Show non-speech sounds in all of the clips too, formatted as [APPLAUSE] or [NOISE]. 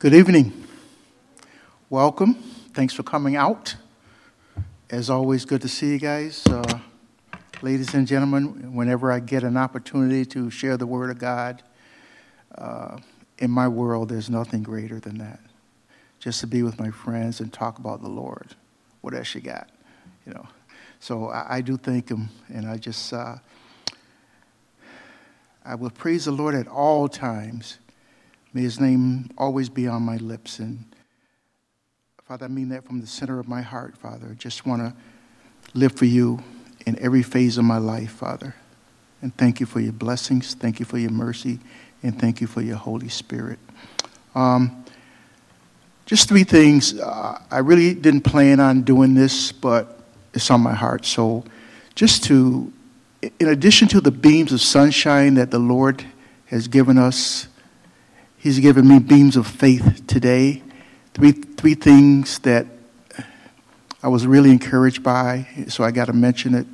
Good evening. Welcome. Thanks for coming out. As always, good to see you guys. Uh, ladies and gentlemen, whenever I get an opportunity to share the Word of God, uh, in my world, there's nothing greater than that. Just to be with my friends and talk about the Lord. What else you got? You know. So I, I do thank Him, and I just uh, I will praise the Lord at all times May his name always be on my lips. And Father, I mean that from the center of my heart, Father. I just want to live for you in every phase of my life, Father. And thank you for your blessings. Thank you for your mercy. And thank you for your Holy Spirit. Um, just three things. Uh, I really didn't plan on doing this, but it's on my heart. So, just to, in addition to the beams of sunshine that the Lord has given us He's given me beams of faith today. Three, three things that I was really encouraged by, so I got to mention it.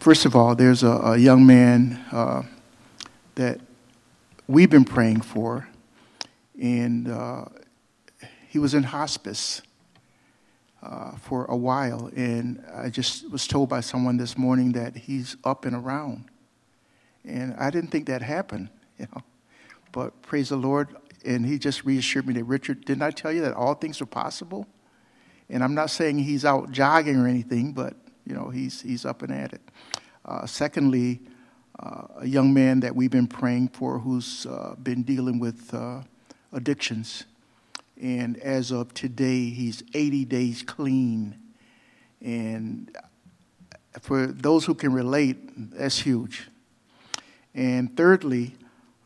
First of all, there's a, a young man uh, that we've been praying for, and uh, he was in hospice uh, for a while, and I just was told by someone this morning that he's up and around, and I didn't think that happened, [LAUGHS] you know. But praise the Lord, and he just reassured me that, Richard, didn't I tell you that all things are possible? And I'm not saying he's out jogging or anything, but, you know, he's, he's up and at it. Uh, secondly, uh, a young man that we've been praying for who's uh, been dealing with uh, addictions. And as of today, he's 80 days clean. And for those who can relate, that's huge. And thirdly,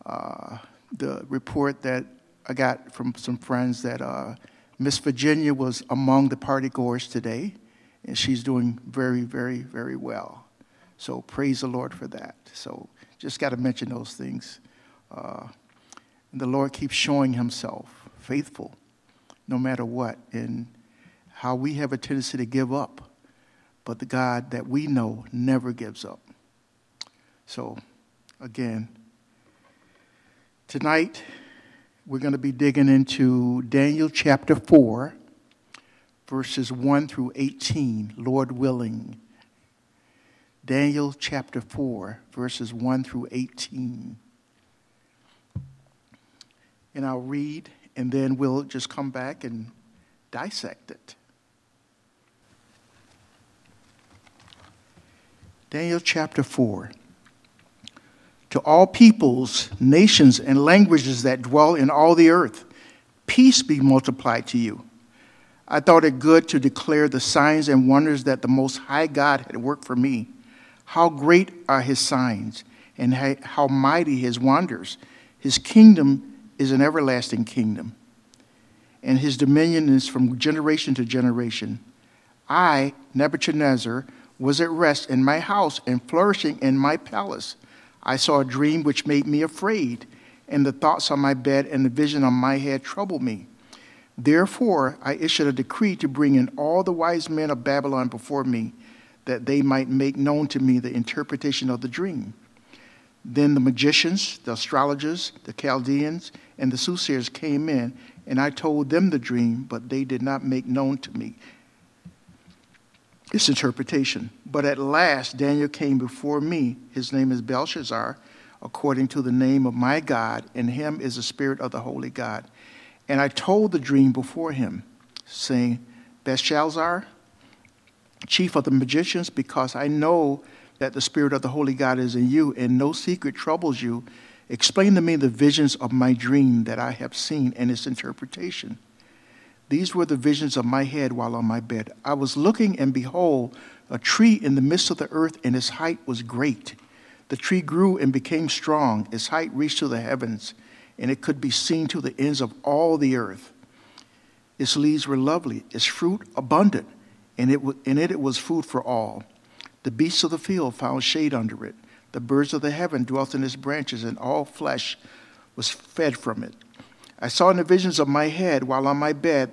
uh, the report that I got from some friends that uh, Miss Virginia was among the party goers today, and she's doing very, very, very well. So praise the Lord for that. So just got to mention those things. Uh, the Lord keeps showing Himself faithful, no matter what, and how we have a tendency to give up, but the God that we know never gives up. So, again, Tonight, we're going to be digging into Daniel chapter 4, verses 1 through 18, Lord willing. Daniel chapter 4, verses 1 through 18. And I'll read, and then we'll just come back and dissect it. Daniel chapter 4 to all peoples, nations, and languages that dwell in all the earth. Peace be multiplied to you. I thought it good to declare the signs and wonders that the Most High God had worked for me. How great are his signs, and how mighty his wonders. His kingdom is an everlasting kingdom, and his dominion is from generation to generation. I, Nebuchadnezzar, was at rest in my house and flourishing in my palace. I saw a dream which made me afraid, and the thoughts on my bed and the vision on my head troubled me. Therefore, I issued a decree to bring in all the wise men of Babylon before me, that they might make known to me the interpretation of the dream. Then the magicians, the astrologers, the Chaldeans, and the soothsayers came in, and I told them the dream, but they did not make known to me its interpretation. But at last Daniel came before me. His name is Belshazzar, according to the name of my God, and him is the spirit of the holy God. And I told the dream before him, saying, Belshazzar, chief of the magicians, because I know that the spirit of the holy God is in you, and no secret troubles you. Explain to me the visions of my dream that I have seen and its interpretation. These were the visions of my head while on my bed. I was looking, and behold, a tree in the midst of the earth, and its height was great. The tree grew and became strong. Its height reached to the heavens, and it could be seen to the ends of all the earth. Its leaves were lovely, its fruit abundant, and it, in it it was food for all. The beasts of the field found shade under it. The birds of the heaven dwelt in its branches, and all flesh was fed from it. I saw in the visions of my head while on my bed,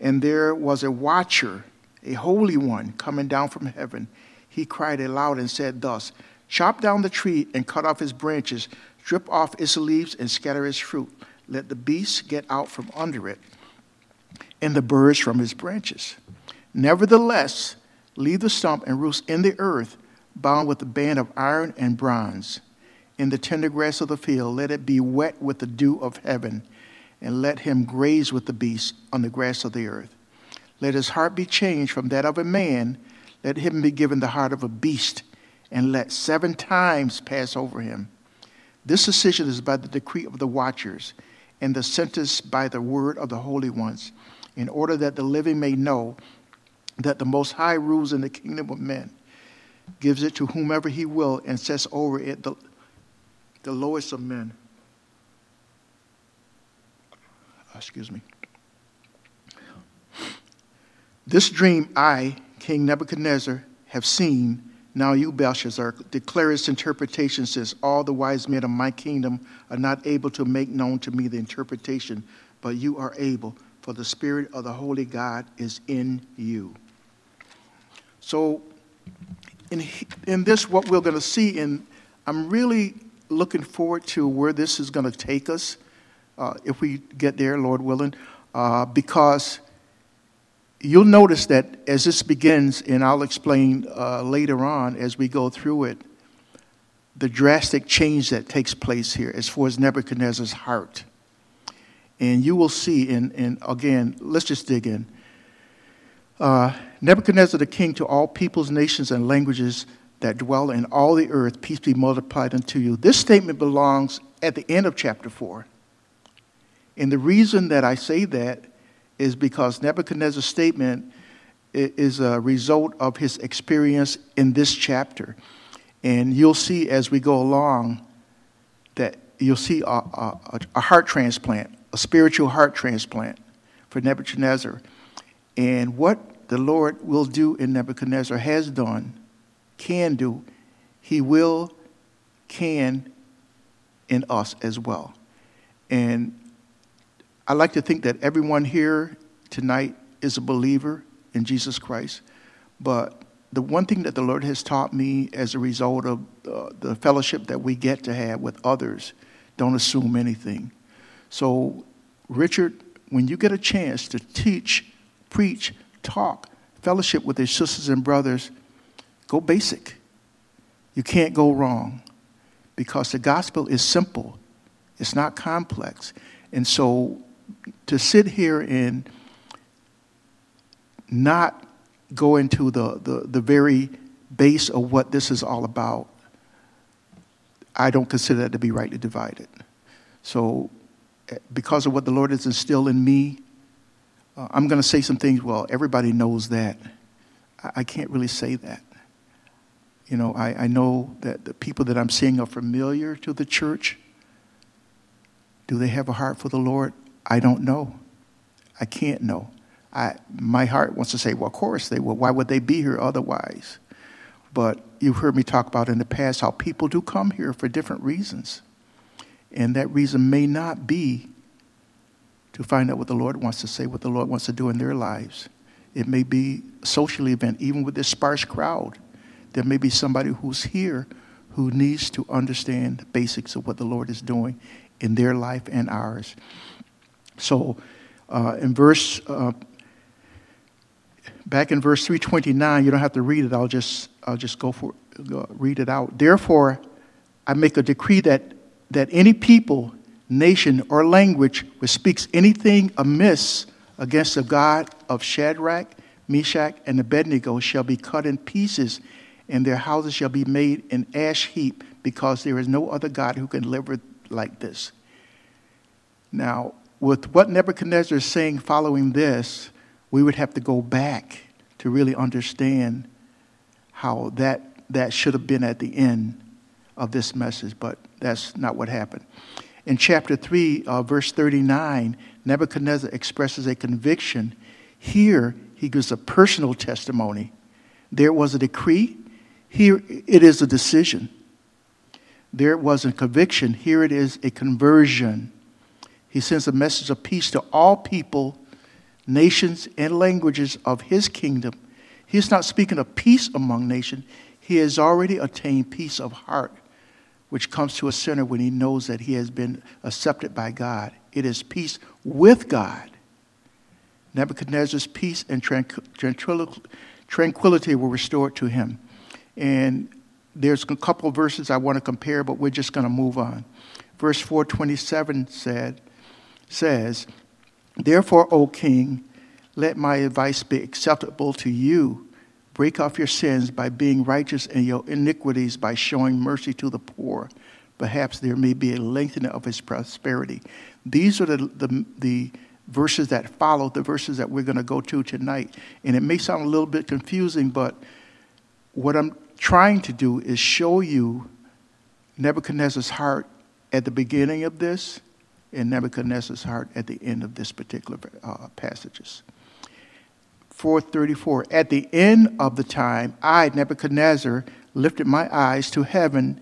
and there was a watcher, a holy one, coming down from heaven. He cried aloud and said thus Chop down the tree and cut off its branches, strip off its leaves and scatter its fruit. let the beasts get out from under it, and the birds from his branches. Nevertheless, leave the stump and roost in the earth, bound with a band of iron and bronze. In the tender grass of the field, let it be wet with the dew of heaven, and let him graze with the beasts on the grass of the earth. Let his heart be changed from that of a man, let him be given the heart of a beast, and let seven times pass over him. This decision is by the decree of the watchers, and the sentence by the word of the holy ones, in order that the living may know that the Most High rules in the kingdom of men, gives it to whomever he will, and sets over it the, the lowest of men. Excuse me. This dream I, King Nebuchadnezzar, have seen. Now you, Belshazzar, declare its interpretation, since all the wise men of my kingdom are not able to make known to me the interpretation, but you are able, for the Spirit of the Holy God is in you. So, in, in this, what we're going to see, and I'm really looking forward to where this is going to take us uh, if we get there, Lord willing, uh, because you'll notice that as this begins, and I'll explain uh, later on as we go through it, the drastic change that takes place here as far as Nebuchadnezzar's heart. And you will see, and, and again, let's just dig in. Uh, Nebuchadnezzar the king to all peoples, nations, and languages that dwell in all the earth, peace be multiplied unto you. This statement belongs at the end of chapter 4. And the reason that I say that is because Nebuchadnezzar's statement is a result of his experience in this chapter. And you'll see as we go along that you'll see a, a, a heart transplant, a spiritual heart transplant for Nebuchadnezzar. And what the Lord will do in Nebuchadnezzar has done, can do, he will, can in us as well. And I like to think that everyone here tonight is a believer in Jesus Christ. But the one thing that the Lord has taught me as a result of uh, the fellowship that we get to have with others, don't assume anything. So, Richard, when you get a chance to teach, preach, talk, fellowship with your sisters and brothers, go basic. You can't go wrong because the gospel is simple, it's not complex. And so to sit here and not go into the, the, the very base of what this is all about, I don't consider that to be rightly divided. So, eh, because of what the Lord has instilled in me, uh, I'm going to say some things. Well, everybody knows that. I, I can't really say that. You know, I, I know that the people that I'm seeing are familiar to the church. Do they have a heart for the Lord? I don't know. I can't know. I, my heart wants to say, well, of course they will. Why would they be here otherwise? But you've heard me talk about in the past how people do come here for different reasons. And that reason may not be to find out what the Lord wants to say, what the Lord wants to do in their lives. It may be a social event, even with this sparse crowd. There may be somebody who's here who needs to understand the basics of what the Lord is doing in their life and ours. So, uh, in verse, uh, back in verse 329, you don't have to read it. I'll just, I'll just go for go, read it out. Therefore, I make a decree that that any people, nation, or language which speaks anything amiss against the God of Shadrach, Meshach, and Abednego shall be cut in pieces, and their houses shall be made an ash heap, because there is no other God who can live like this. Now, with what Nebuchadnezzar is saying following this, we would have to go back to really understand how that, that should have been at the end of this message, but that's not what happened. In chapter 3, uh, verse 39, Nebuchadnezzar expresses a conviction. Here, he gives a personal testimony. There was a decree, here it is a decision. There was a conviction, here it is a conversion. He sends a message of peace to all people, nations, and languages of his kingdom. He is not speaking of peace among nations. He has already attained peace of heart, which comes to a sinner when he knows that he has been accepted by God it is peace with God. Nebuchadnezzar's peace and tranquility were restored to him. And there's a couple of verses I want to compare, but we're just going to move on. Verse 427 said, says, Therefore, O king, let my advice be acceptable to you. Break off your sins by being righteous and your iniquities by showing mercy to the poor. Perhaps there may be a lengthening of his prosperity. These are the, the, the verses that follow, the verses that we're going to go to tonight. And it may sound a little bit confusing, but what I'm trying to do is show you Nebuchadnezzar's heart at the beginning of this and Nebuchadnezzar's heart at the end of this particular uh, passages. 434 At the end of the time, I, Nebuchadnezzar, lifted my eyes to heaven,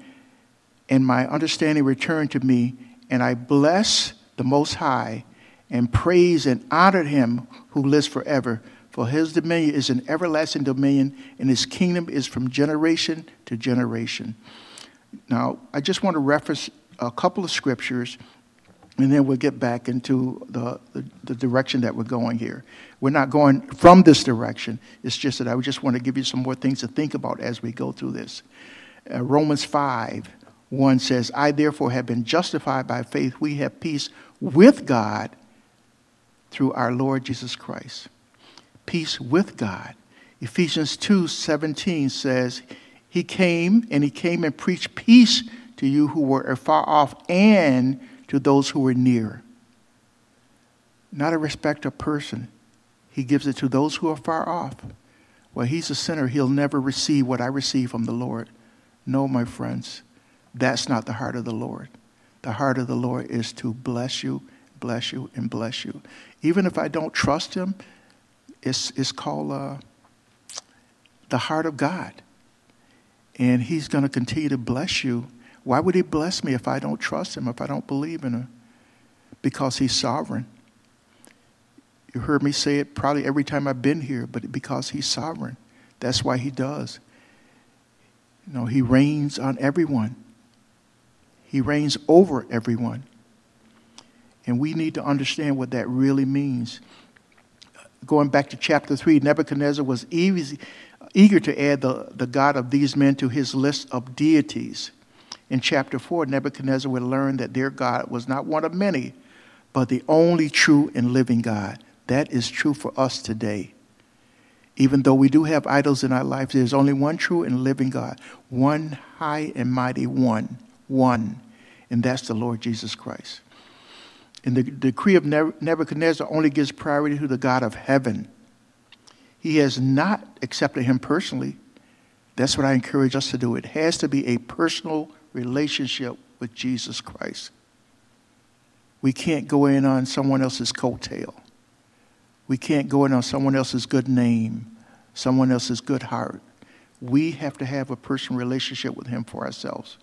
and my understanding returned to me, and I blessed the Most High and praised and honored him who lives forever. For his dominion is an everlasting dominion, and his kingdom is from generation to generation. Now, I just want to reference a couple of scriptures, and then we'll get back into the, the, the, direction that we're going here. We're not going from this direction. It's just that I just want to give you some more things to think about as we go through this. Uh, Romans 5 1 says, I therefore have been justified by faith. We have peace with God through our Lord Jesus Christ. Peace with God. Ephesians 2 17 says, He came and He came and preached peace to you who were afar off and to those who were near. Not a respect of person. He gives it to those who are far off. Well, he's a sinner. He'll never receive what I receive from the Lord. No, my friends, that's not the heart of the Lord. The heart of the Lord is to bless you, bless you, and bless you. Even if I don't trust him, it's, it's called uh, the heart of God. And he's going to continue to bless you why would he bless me if I don't trust him, if I don't believe in him? Because he's sovereign. You heard me say it probably every time I've been here, but because he's sovereign. That's why he does. You know, he reigns on everyone. He reigns over everyone. And we need to understand what that really means. Going back to chapter 3, Nebuchadnezzar was easy, eager to add the, the God of these men to his list of deities. In chapter 4, Nebuchadnezzar would learn that their God was not one of many, but the only true and living God. That is true for us today. Even though we do have idols in our lives, there's only one true and living God, one high and mighty one, one, and that's the Lord Jesus Christ. And the decree of Nebuchadnezzar only gives priority to the God of heaven. He has not accepted him personally. That's what I encourage us to do. It has to be a personal relationship with Jesus Christ. We can't go in on someone else's coattail. We can't go in on someone else's good name, someone else's good heart. We have to have a personal relationship with Him for ourselves.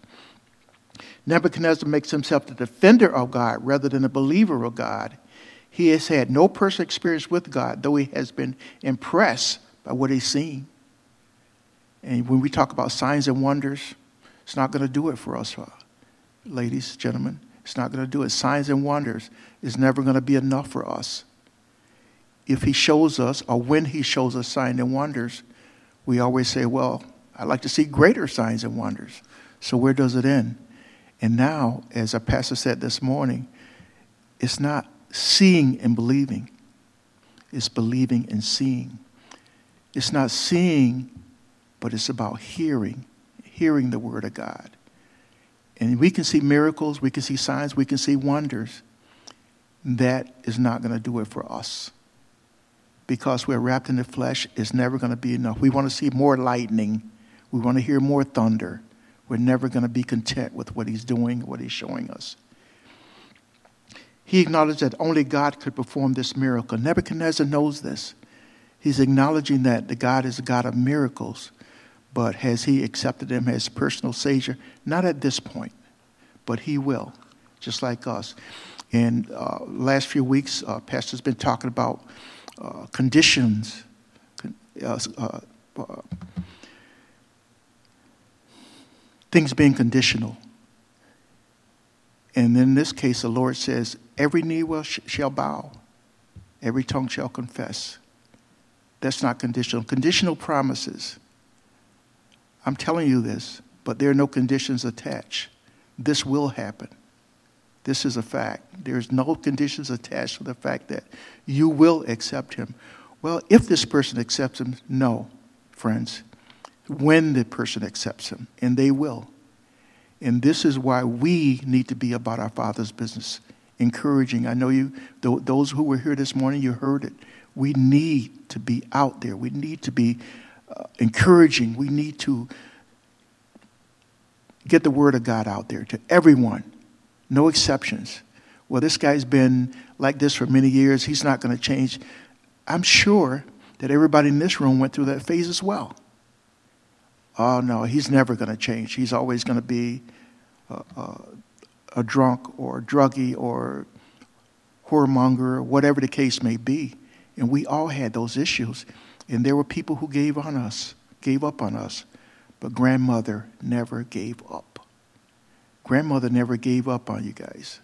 Nebuchadnezzar makes himself the defender of God rather than a believer of God. He has had no personal experience with God, though he has been impressed by what he's seen. And when we talk about signs and wonders, it's not going to do it for us, uh, ladies, gentlemen. It's not going to do it. Signs and wonders is never going to be enough for us. If He shows us, or when He shows us signs and wonders, we always say, Well, I'd like to see greater signs and wonders. So where does it end? And now, as our pastor said this morning, it's not seeing and believing, it's believing and seeing. It's not seeing, but it's about hearing hearing the word of God. And we can see miracles, we can see signs, we can see wonders. That is not going to do it for us. Because we're wrapped in the flesh, it's never going to be enough. We want to see more lightning, we want to hear more thunder. We're never going to be content with what he's doing, what he's showing us. He acknowledged that only God could perform this miracle. Nebuchadnezzar knows this. He's acknowledging that the God is a God of miracles. But has he accepted him as personal Savior? Not at this point, but he will, just like us. And uh, last few weeks, uh, Pastor's been talking about uh, conditions, uh, uh, uh, things being conditional. And in this case, the Lord says, every knee will sh- shall bow, every tongue shall confess. That's not conditional. Conditional promises. I'm telling you this, but there are no conditions attached. This will happen. This is a fact. There's no conditions attached to the fact that you will accept him. Well, if this person accepts him, no, friends. When the person accepts him, and they will. And this is why we need to be about our Father's business, encouraging. I know you, those who were here this morning, you heard it. We need to be out there. We need to be uh, encouraging. We need to get the word of God out there to everyone no exceptions. Well, this guy's been like this for many years. He's not going to change. I'm sure that everybody in this room went through that phase as well. Oh, no, he's never going to change. He's always going to be a, a, a, drunk or a druggie or whoremonger, or whatever the case may be. And we all had those issues. And there were people who gave on us, gave up on us. But grandmother never gave up. Grandmother never gave up on you guys.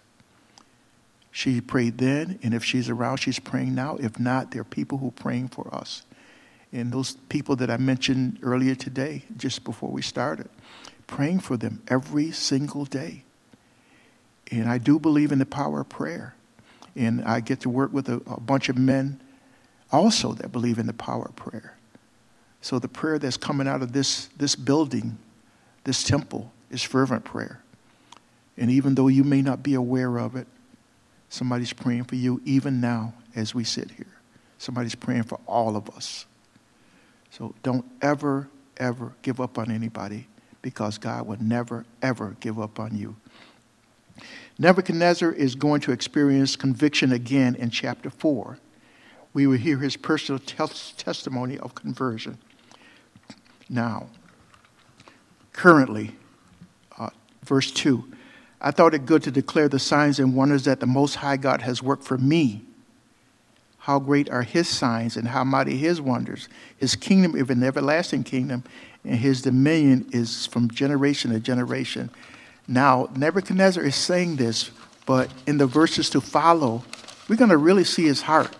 She prayed then, and if she's around, she's praying now. If not, there are people who are praying for us. And those people that I mentioned earlier today, just before we started, praying for them every single day. And I do believe in the power of prayer. And I get to work with a, a bunch of men also that believe in the power of prayer. So the prayer that's coming out of this, this building, this temple, is fervent prayer. And even though you may not be aware of it, somebody's praying for you even now as we sit here. Somebody's praying for all of us. So don't ever, ever give up on anybody because God will never, ever give up on you. Nebuchadnezzar is going to experience conviction again in chapter 4. We will hear his personal testimony of conversion. Now, currently, uh, verse 2 I thought it good to declare the signs and wonders that the Most High God has worked for me. How great are his signs and how mighty his wonders. His kingdom is an everlasting kingdom, and his dominion is from generation to generation. Now, Nebuchadnezzar is saying this, but in the verses to follow, we're going to really see his heart.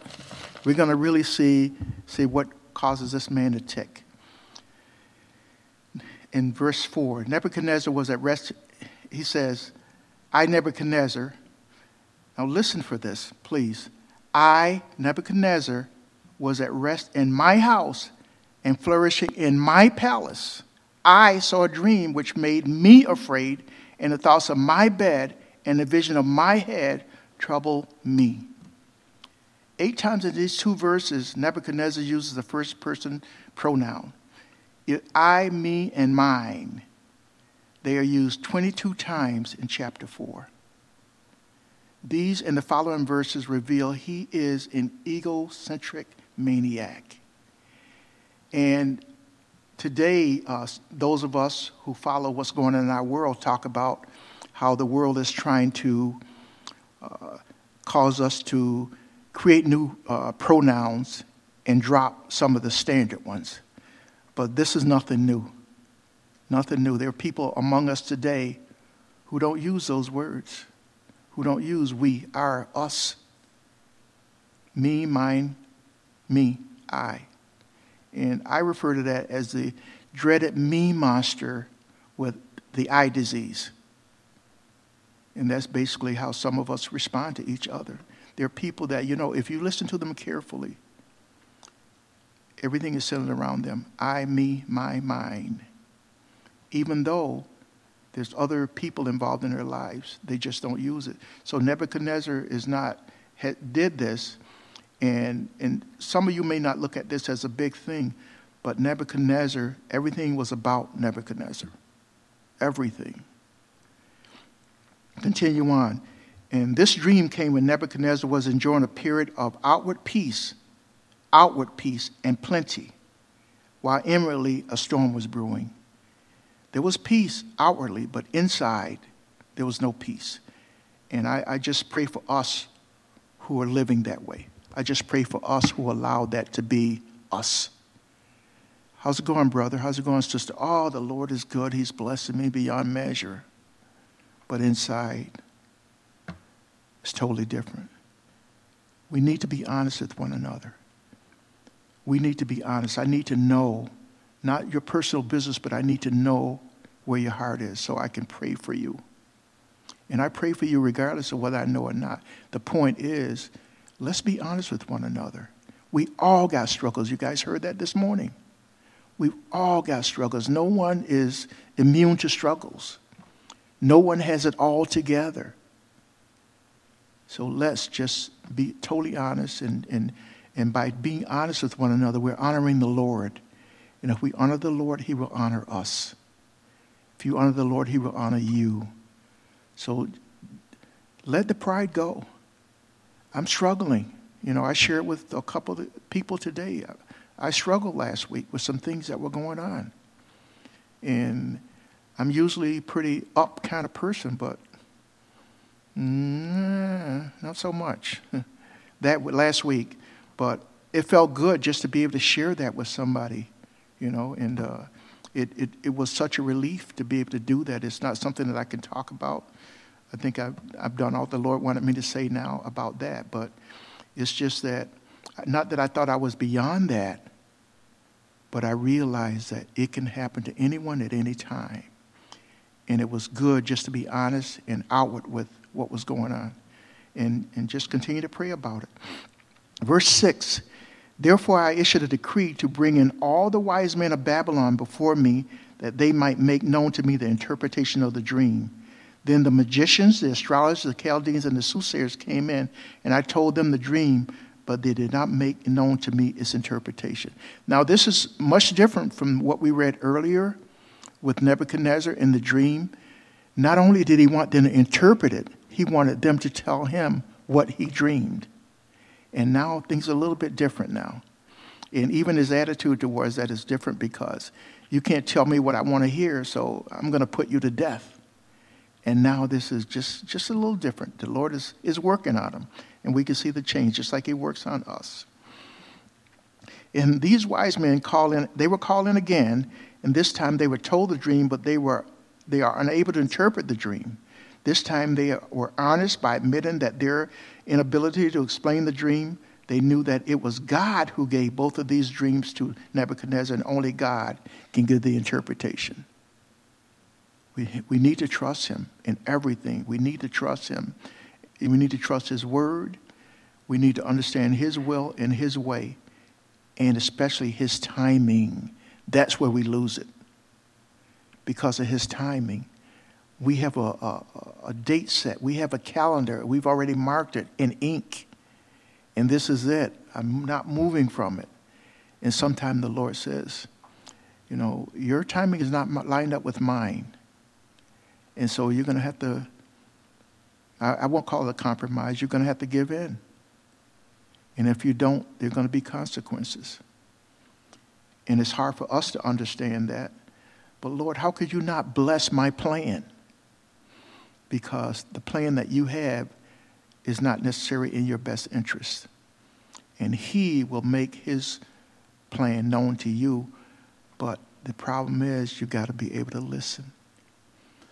We're going to really see, see what causes this man to tick. In verse 4, Nebuchadnezzar was at rest. He says, I, Nebuchadnezzar, now listen for this, please. I, Nebuchadnezzar, was at rest in my house and flourishing in my palace. I saw a dream which made me afraid, and the thoughts of my bed and the vision of my head trouble me. Eight times in these two verses, Nebuchadnezzar uses the first person pronoun. I, me, and mine. They are used 22 times in chapter 4. These and the following verses reveal he is an egocentric maniac. And today, uh, those of us who follow what's going on in our world talk about how the world is trying to uh, cause us to create new uh, pronouns and drop some of the standard ones. But this is nothing new. Nothing new. There are people among us today who don't use those words, who don't use we, our, us, me, mine, me, I. And I refer to that as the dreaded me monster with the eye disease. And that's basically how some of us respond to each other. There are people that, you know, if you listen to them carefully, everything is centered around them I, me, my, mine even though there's other people involved in their lives. They just don't use it. So Nebuchadnezzar is not did this, and and some of you may not look at this as a big thing, but Nebuchadnezzar, everything was about Nebuchadnezzar, everything. Continue on. And this dream came when Nebuchadnezzar was enjoying a period of outward peace, outward peace and plenty, while inwardly a storm was brewing. There was peace outwardly, but inside, there was no peace. And I, I just pray for us who are living that way. I just pray for us who allow that to be us. How's it going, brother? How's it going, sister? Oh, the Lord is good. He's blessing me beyond measure. But inside, is totally different. We need to be honest with one another. We need to be honest. I need to know, not your personal business, but I need to know where your heart is so I can pray for you. And I pray for you regardless of whether I know or not. The point is, let's be honest with one another. We all got struggles. You guys heard that this morning. We've all got struggles. No one is immune to struggles. No one has it all together. So let's just be totally honest. And, and, and by being honest with one another, we're honoring the Lord. And if we honor the Lord, He will honor us. If you honor the Lord, He will honor you. So let the pride go. I'm struggling. You know, I shared with a couple of people today. Uh, I struggled last week with some things that were going on. And I'm usually pretty up kind of person, but Mm, not so much. [LAUGHS] that last week, but it felt good just to be able to share that with somebody, you know, and uh, it, it, it was such a relief to be able to do that. It's not something that I can talk about. I think I've, I've done all the Lord wanted me to say now about that, but it's just that, not that I thought I was beyond that, but I realized that it can happen to anyone at any time. And it was good just to be honest and outward with what was going on. And, and just continue to pray about it. Verse 6 Therefore I issued a decree to bring in all the wise men of Babylon before me, that they might make known to me the interpretation of the dream. Then the magicians, the astrologers, the Chaldeans, and the soothsayers came in, and I told them the dream, but they did not make known to me its interpretation. Now, this is much different from what we read earlier with Nebuchadnezzar in the dream. Not only did he want them to interpret it, he wanted them to tell him what he dreamed. And now things are a little bit different now. And even his attitude towards that is different because you can't tell me what I want to hear, so I'm going to put you to death. And now this is just, just a little different. The Lord is, is working on him, and we can see the change just like he works on us. And these wise men call in, they were called in again, and this time they were told the dream, but they were they are unable to interpret the dream. This time they were honest by admitting that their inability to explain the dream, they knew that it was God who gave both of these dreams to Nebuchadnezzar, and only God can give the interpretation. We, we need to trust him in everything. We need to trust him. We need to trust his word. We need to understand his will and his way, and especially his timing. That's where we lose it because of his timing we have a, a, a, date set. We have a calendar. We've already marked it in ink. And this is it. I'm not moving from it. And sometimes the Lord says, you know, your timing is not lined up with mine. And so you're going to have to, I, I won't call it a compromise, you're going to have to give in. And if you don't, there are going to be consequences. And it's hard for us to understand that. But Lord, how could you not bless my plan? because the plan that you have is not necessarily in your best interest. And He will make His plan known to you, but the problem is you got to be able to listen.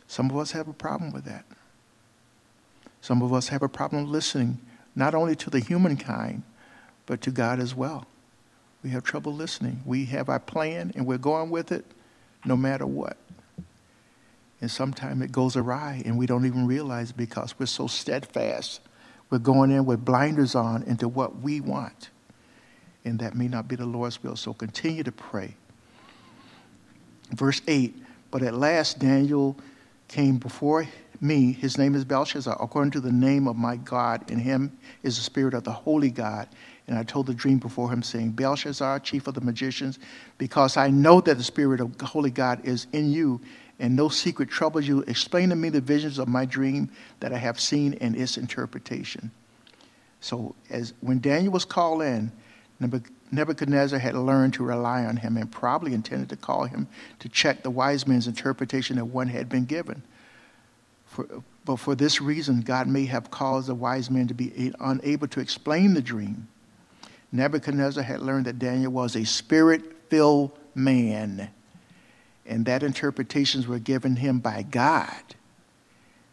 Some of us have a problem with that. Some of us have a problem listening not only to the humankind, but to God as well. We have trouble listening. We have our plan and we're going with it no matter what. And sometimes it goes awry and we don't even realize because we're so steadfast. We're going in with blinders on into what we want. And that may not be the Lord's will. So continue to pray. Verse 8 But at last Daniel came before me. His name is Belshazzar, according to the name of my God. In him is the spirit of the holy God. And I told the dream before him, saying, Belshazzar, chief of the magicians, because I know that the spirit of the holy God is in you and no secret troubles you. Explain to me the visions of my dream that I have seen and its interpretation. So, as when Daniel was called in, Nebuchadnezzar had learned to rely on him and probably intended to call him to check the wise man's interpretation that one had been given. For, but for this reason, God may have caused the wise man to be unable to explain the dream. Nebuchadnezzar had learned that Daniel was a spirit filled man and that interpretations were given him by God.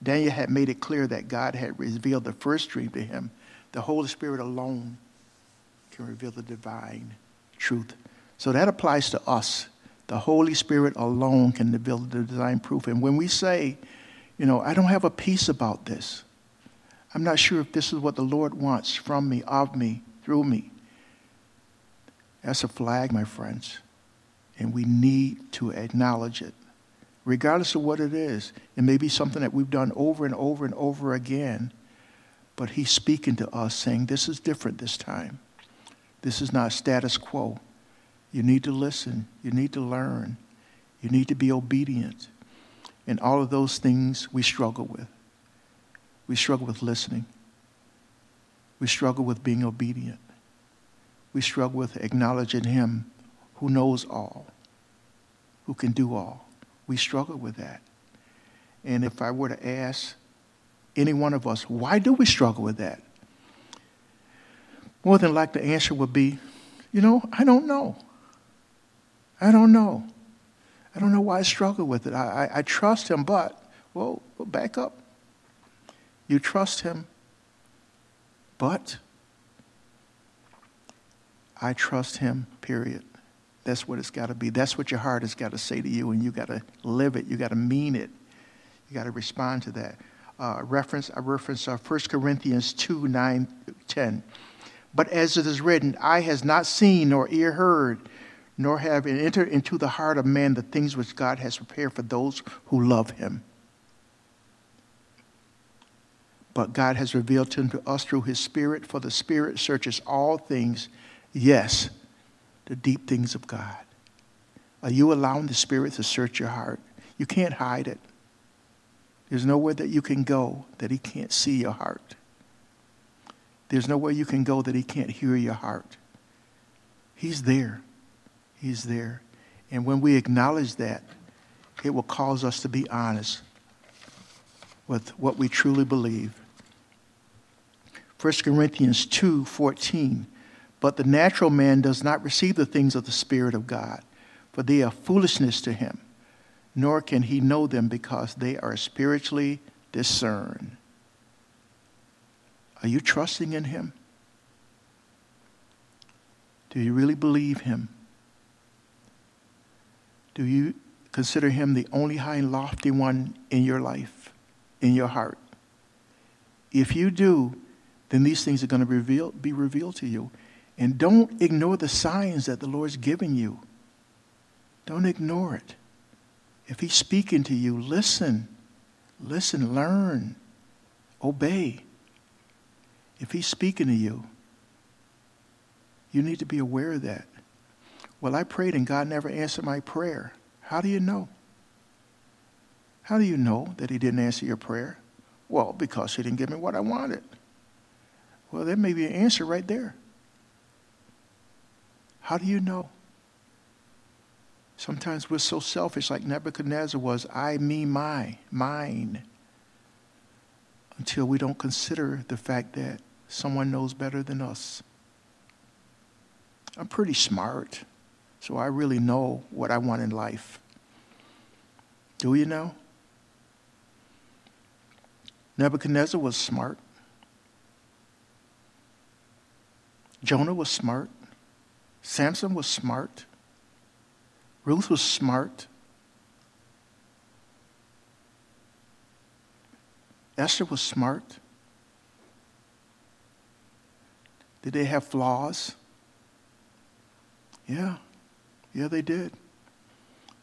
Daniel had made it clear that God had revealed the first dream to him. The Holy Spirit alone can reveal the divine truth. So that applies to us. The Holy Spirit alone can reveal the divine proof. And when we say, you know, I don't have a peace about this, I'm not sure if this is what the Lord wants from me, of me, through me. That's a flag, my friends. And we need to acknowledge it, regardless of what it is. It may be something that we've done over and over and over again, but He's speaking to us saying, This is different this time. This is not status quo. You need to listen. You need to learn. You need to be obedient. And all of those things we struggle with. We struggle with listening. We struggle with being obedient. We struggle with acknowledging Him who knows all, who can do all. We struggle with that. And if I were to ask any one of us, why do we struggle with that? more than likely, the answer would be, you know, I don't know. I don't know. I don't know why I struggle with it. I, I, I trust him, but, well, well, back up. You trust him, but I trust him, period. That's what it's got to be. That's what your heart has got to say to you, and you got to live it. You got to mean it. You got to respond to that. Uh, reference, I reference uh, 1 Corinthians 2 9 10. But as it is written, eye has not seen nor ear heard, nor have entered into the heart of man the things which God has prepared for those who love him. But God has revealed to us through his Spirit, for the Spirit searches all things, yes, the deep things of God. Are you allowing the Spirit to search your heart? You can't hide it. There's nowhere that you can go that he can't see your heart. There's nowhere you can go that He can't hear your heart. He's there. He's there. And when we acknowledge that, it will cause us to be honest with what we truly believe. 1 Corinthians 2 14. But the natural man does not receive the things of the Spirit of God, for they are foolishness to him, nor can he know them because they are spiritually discerned. Are you trusting in Him? Do you really believe Him? Do you consider Him the only high and lofty one in your life, in your heart? If you do, then these things are going to reveal, be revealed to you. And don't ignore the signs that the Lord's giving you. Don't ignore it. If He's speaking to you, listen. Listen, learn, obey. If he's speaking to you, you need to be aware of that. Well, I prayed and God never answered my prayer. How do you know? How do you know that he didn't answer your prayer? Well, because he didn't give me what I wanted. Well, there may be an answer right there. How do you know? Sometimes we're so selfish, like Nebuchadnezzar was I, me, my, mine until we don't consider the fact that someone knows better than us. I'm pretty smart, so I really know what I want in life. Do you know? Nebuchadnezzar was smart. Jonah was smart. Samson was smart. Ruth was smart. Esther was smart. Did they have flaws? Yeah. Yeah, they did.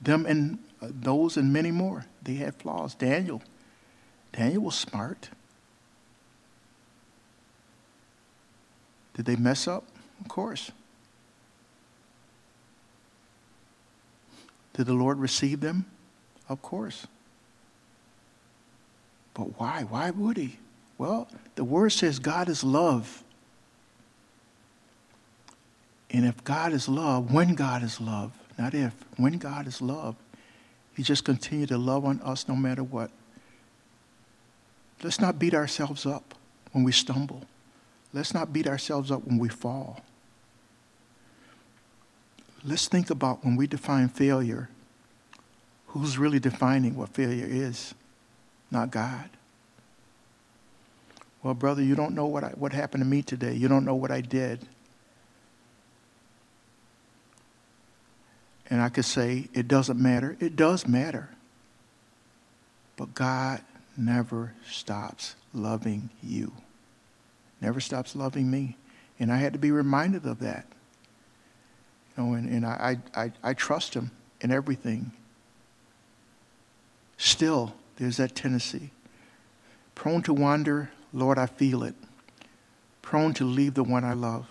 Them and uh, those and many more, they had flaws. Daniel. Daniel was smart. Did they mess up? Of course. Did the Lord receive them? Of course. But why? Why would he? Well, the word says God is love. And if God is love, when God is love, not if, when God is love, he just continue to love on us no matter what. Let's not beat ourselves up when we stumble. Let's not beat ourselves up when we fall. Let's think about when we define failure, who's really defining what failure is? not God. Well, brother, you don't know what, I, what happened to me today. You don't know what I did. And I could say, it doesn't matter. It does matter. But God never stops loving you, never stops loving me. And I had to be reminded of that. Know, and, and I, I, I trust Him in everything. Still, there's that tendency. Prone to wander, Lord, I feel it. Prone to leave the one I love.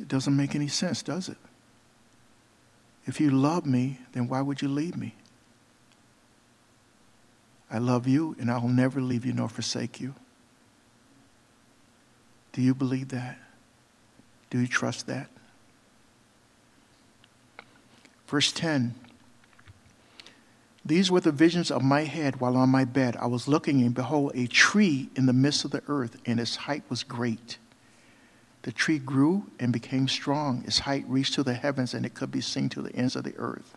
It doesn't make any sense, does it? If you love me, then why would you leave me? I love you, and I'll never leave you nor forsake you. Do you believe that? Do you trust that? Verse 10 These were the visions of my head while on my bed. I was looking, and behold, a tree in the midst of the earth, and its height was great. The tree grew and became strong. Its height reached to the heavens, and it could be seen to the ends of the earth.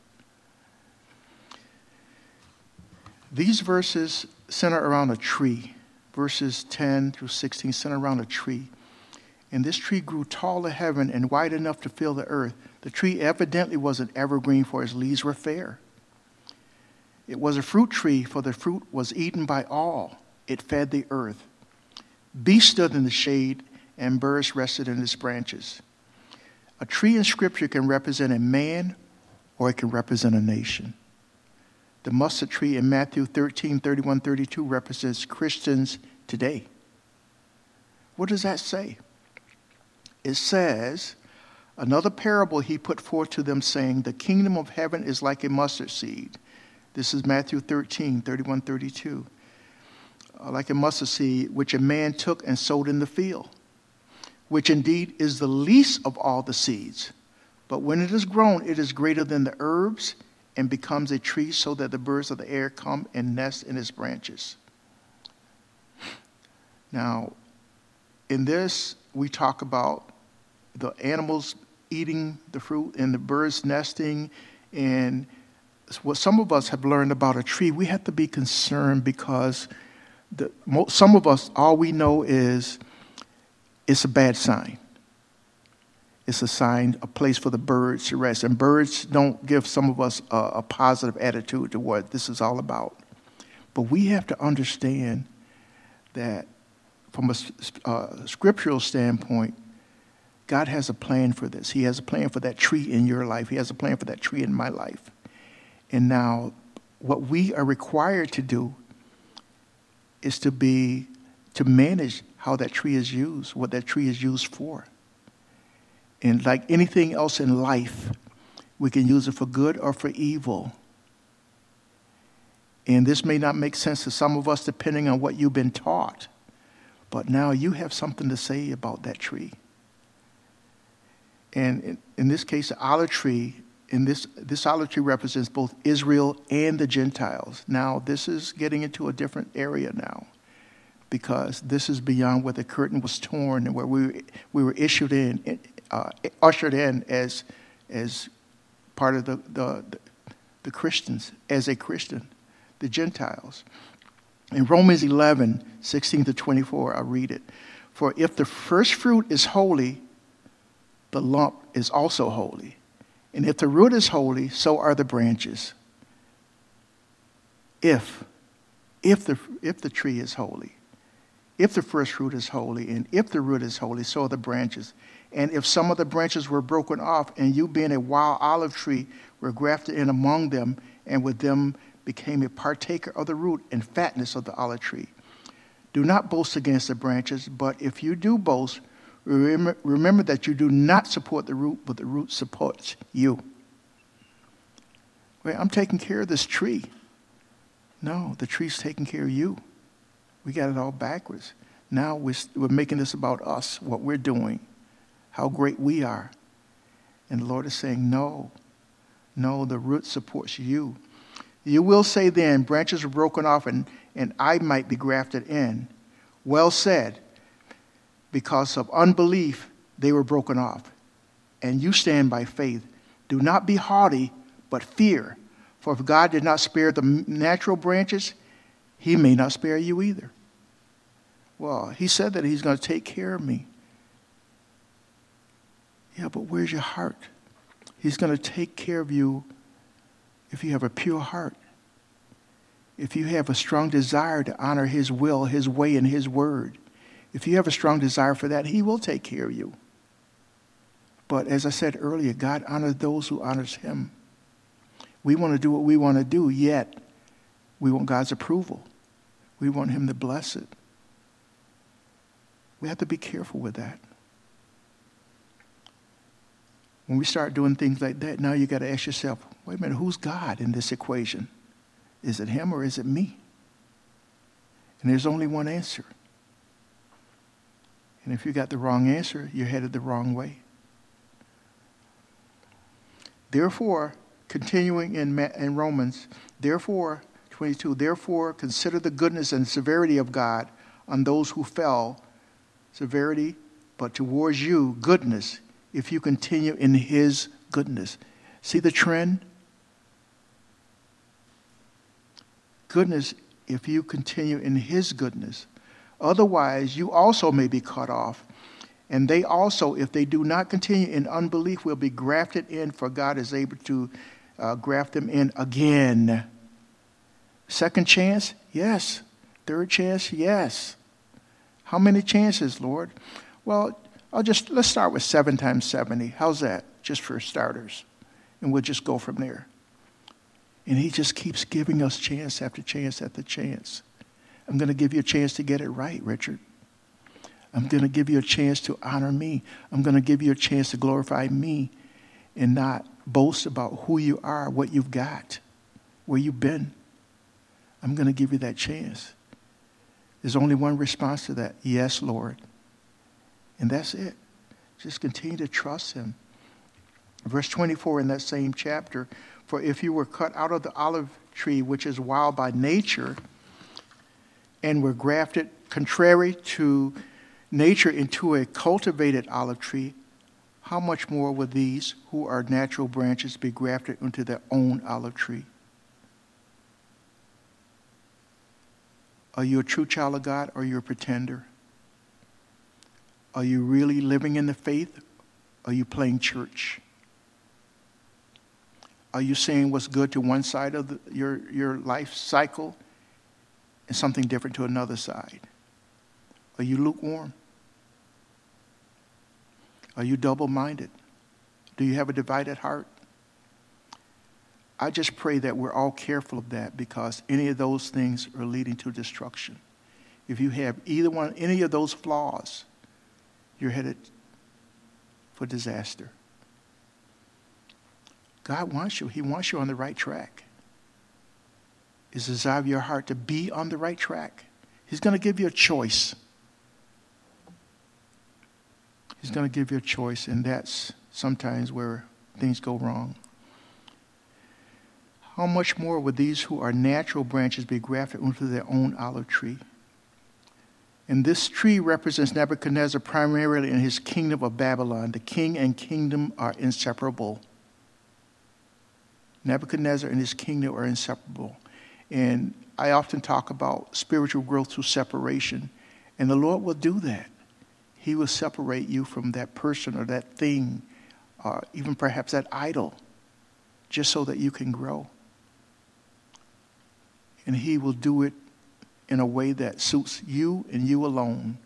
These verses center around a tree. Verses 10 through 16 center around a tree. And this tree grew tall to heaven and wide enough to fill the earth. The tree evidently was an evergreen, for its leaves were fair. It was a fruit tree, for the fruit was eaten by all. It fed the earth. Beasts stood in the shade, and birds rested in its branches. A tree in Scripture can represent a man or it can represent a nation. The mustard tree in Matthew 13, 31, 32 represents Christians today. What does that say? It says, Another parable he put forth to them, saying, The kingdom of heaven is like a mustard seed. This is Matthew 13, 31, 32. Uh, like a mustard seed, which a man took and sowed in the field, which indeed is the least of all the seeds. But when it is grown, it is greater than the herbs and becomes a tree so that the birds of the air come and nest in its branches. Now, in this, we talk about the animals eating the fruit and the birds nesting. And what some of us have learned about a tree, we have to be concerned because the, some of us, all we know is it's a bad sign it's a sign, a place for the birds to rest. And birds don't give some of us a, a positive attitude to what this is all about. But we have to understand that from a uh, scriptural standpoint, God has a plan for this. He has a plan for that tree in your life. He has a plan for that tree in my life. And now, what we are required to do is to be to manage how that tree is used, what that tree is used for. And like anything else in life, we can use it for good or for evil. And this may not make sense to some of us depending on what you've been taught. But now you have something to say about that tree. And in, this case, the olive tree, in this, this olive tree represents both Israel and the Gentiles. Now, this is getting into a different area now because this is beyond where the curtain was torn and where we, we were issued in, uh, ushered in as, as part of the, the, the Christians, as a Christian, the Gentiles. In Romans 11, 16 to 24, I read it. For if the first fruit is holy, the lump is also holy. And if the root is holy, so are the branches. If, if the, if the tree is holy, if the first fruit is holy, and if the root is holy, so are the branches. And if some of the branches were broken off, and you being a wild olive tree were grafted in among them, and with them became a partaker of the root and fatness of the olive tree. Do not boast against the branches, but if you do boast, remember, remember that you do not support the root, but the root supports you. Wait, I'm taking care of this tree. No, the tree's taking care of you. We got it all backwards. Now we're, we're making this about us, what we're doing how great we are. And the Lord is saying, No, no, the root supports you. You will say then, branches are broken off and, and I might be grafted in. Well said. Because of unbelief, they were broken off. And you stand by faith. Do not be haughty, but fear. For if God did not spare the natural branches, he may not spare you either. Well, he said that he's going to take care of me. Yeah, but where's your heart? He's going to take care of you if you have a pure heart. If you have a strong desire to honor his will, his way, and his word. If you have a strong desire for that, he will take care of you. But as I said earlier, God honors those who honors him. We want to do what we want to do, yet we want God's approval. We want him to bless it. We have to be careful with that. When we start doing things like that, now you got to ask yourself, wait a minute, who's God in this equation? Is it him or is it me? And there's only one answer. And if you got the wrong answer, you're headed the wrong way. Therefore, continuing in, in Romans, therefore, 22, therefore consider the goodness and severity of God on those who fell, severity, but towards you, goodness, if you continue in his goodness. See the trend? Goodness, if you continue in his goodness. Otherwise, you also may be cut off. And they also, if they do not continue in unbelief, will be grafted in, for God is able to uh, graft them in again. Second chance? Yes. Third chance? Yes. How many chances, Lord? Well, I'll just let's start with seven times 70. How's that? Just for starters. And we'll just go from there. And he just keeps giving us chance after chance after chance. I'm going to give you a chance to get it right, Richard. I'm going to give you a chance to honor me. I'm going to give you a chance to glorify me and not boast about who you are, what you've got, where you've been. I'm going to give you that chance. There's only one response to that yes, Lord. And that's it. Just continue to trust Him. Verse 24 in that same chapter For if you were cut out of the olive tree, which is wild by nature, and were grafted contrary to nature into a cultivated olive tree, how much more will these who are natural branches be grafted into their own olive tree? Are you a true child of God or are you a pretender? Are you really living in the faith? Or are you playing church? Are you saying what's good to one side of the, your, your life cycle and something different to another side? Are you lukewarm? Are you double minded? Do you have a divided heart? I just pray that we're all careful of that because any of those things are leading to destruction. If you have either one, any of those flaws, you're headed for disaster. God wants you. He wants you on the right track. The desire of your heart to be on the right track. He's going to give you a choice. He's going to give you a choice, and that's sometimes where things go wrong. How much more would these who are natural branches be grafted into their own olive tree? And this tree represents Nebuchadnezzar primarily in his kingdom of Babylon. The king and kingdom are inseparable. Nebuchadnezzar and his kingdom are inseparable. And I often talk about spiritual growth through separation. And the Lord will do that. He will separate you from that person or that thing, or even perhaps that idol, just so that you can grow. And He will do it in a way that suits you and you alone.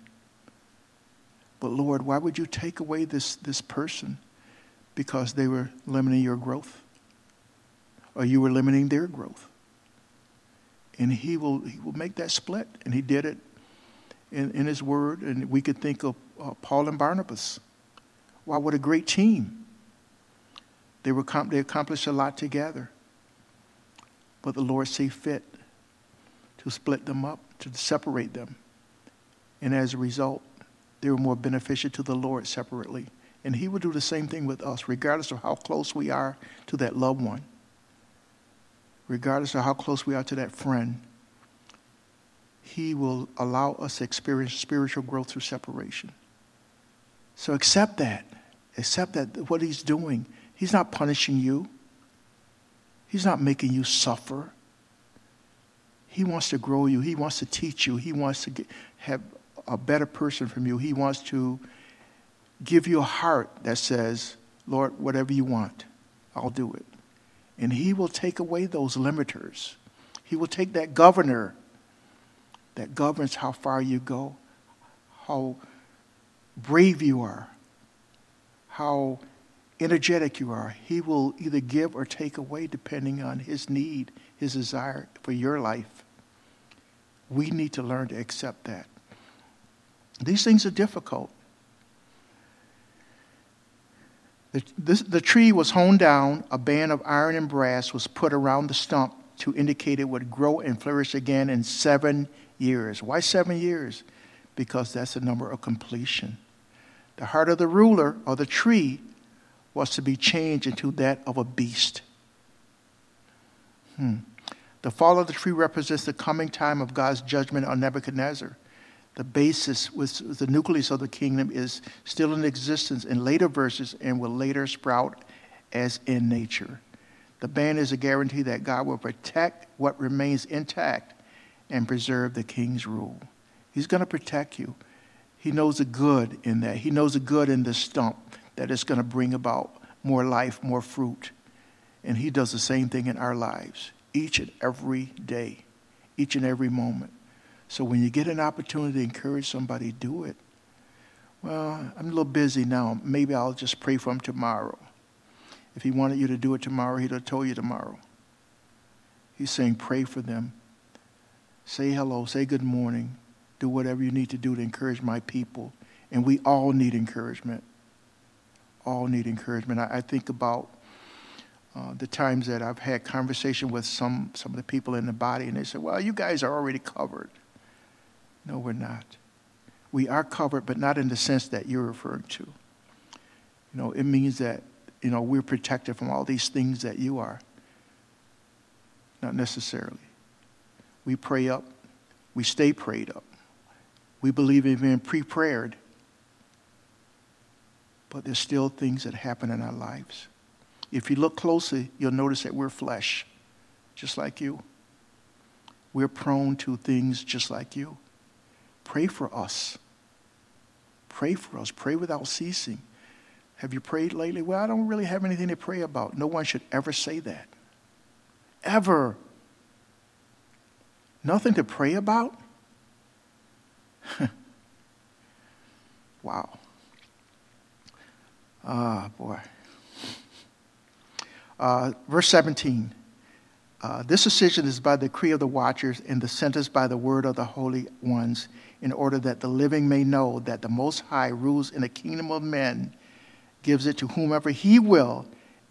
But Lord, why would you take away this, this person? Because they were limiting your growth. Or you were limiting their growth. And he will, he will make that split. And he did it in, in his word. And we could think of uh, Paul and Barnabas. Wow, what a great team. They, were, they accomplished a lot together. But the Lord see fit to split them up, to separate them. And as a result, they were more beneficial to the Lord separately. And He will do the same thing with us, regardless of how close we are to that loved one, regardless of how close we are to that friend. He will allow us to experience spiritual growth through separation. So accept that. Accept that what he's doing, he's not punishing you. He's not making you suffer. He wants to grow you. He wants to teach you. He wants to get, have a better person from you. He wants to give you a heart that says, Lord, whatever you want, I'll do it. And He will take away those limiters. He will take that governor that governs how far you go, how brave you are, how energetic you are. He will either give or take away depending on His need, His desire for your life. We need to learn to accept that. These things are difficult. The, this, the tree was hewn down, a band of iron and brass was put around the stump to indicate it would grow and flourish again in seven years. Why seven years? Because that's the number of completion. The heart of the ruler or the tree was to be changed into that of a beast. Hmm. The fall of the tree represents the coming time of God's judgment on Nebuchadnezzar the basis, was the nucleus of the kingdom, is still in existence in later verses and will later sprout as in nature. The ban is a guarantee that God will protect what remains intact and preserve the king's rule. He's going to protect you. He knows the good in that. He knows the good in the stump that is going to bring about more life, more fruit. And He does the same thing in our lives, each and every day, each and every moment. So when you get an opportunity to encourage somebody, do it. Well, I'm a little busy now. Maybe I'll just pray for him tomorrow. If he wanted you to do it tomorrow, he'd have told you tomorrow. He's saying, pray for them. Say hello, say good morning. Do whatever you need to do to encourage my people. And we all need encouragement. All need encouragement. I, I think about uh, the times that I've had conversation with some, some of the people in the body, and they say, well, you guys are already covered. No, we're not. We are covered, but not in the sense that you're referring to. You know, it means that, you know, we're protected from all these things that you are. Not necessarily. We pray up, we stay prayed up. We believe in being pre prayed but there's still things that happen in our lives. If you look closely, you'll notice that we're flesh, just like you. We're prone to things just like you. Pray for us. Pray for us. Pray without ceasing. Have you prayed lately? Well, I don't really have anything to pray about. No one should ever say that. Ever. Nothing to pray about? [LAUGHS] wow. Ah, boy. Uh, verse 17. Uh, this decision is by the decree of the watchers and the sentence by the word of the holy ones in order that the living may know that the Most High rules in the kingdom of men, gives it to whomever he will,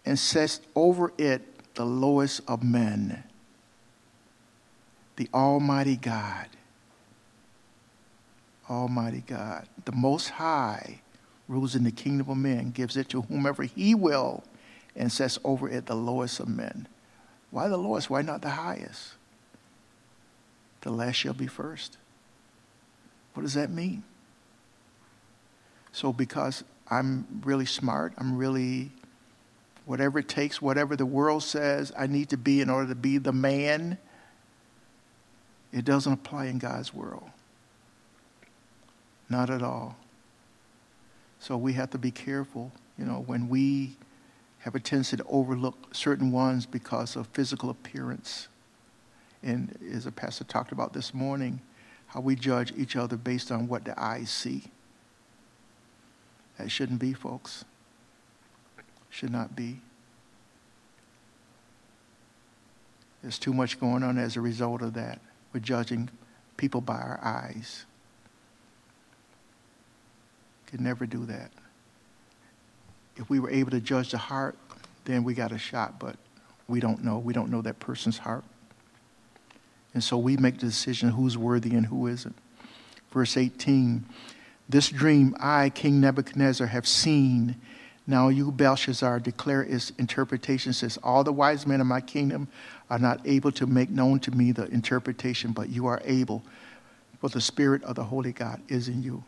and sets over it the lowest of men. The Almighty God. Almighty God. The Most High rules in the kingdom of men, gives it to whomever he will, and sets over it the lowest of men. Why the lowest? Why not the highest? The last shall be first. What does that mean? So, because I'm really smart, I'm really, whatever it takes, whatever the world says I need to be in order to be the man, it doesn't apply in God's world. Not at all. So, we have to be careful, you know, when we have a tendency to overlook certain ones because of physical appearance. And as a pastor talked about this morning, how we judge each other based on what the eyes see. That shouldn't be, folks. Should not be. There's too much going on as a result of that. We're judging people by our eyes. Could never do that. If we were able to judge the heart, then we got a shot, but we don't know. We don't know that person's heart. And so we make the decision who's worthy and who isn't. Verse 18 This dream I, King Nebuchadnezzar, have seen. Now you, Belshazzar, declare its interpretation. Says, All the wise men of my kingdom are not able to make known to me the interpretation, but you are able, for the Spirit of the Holy God is in you.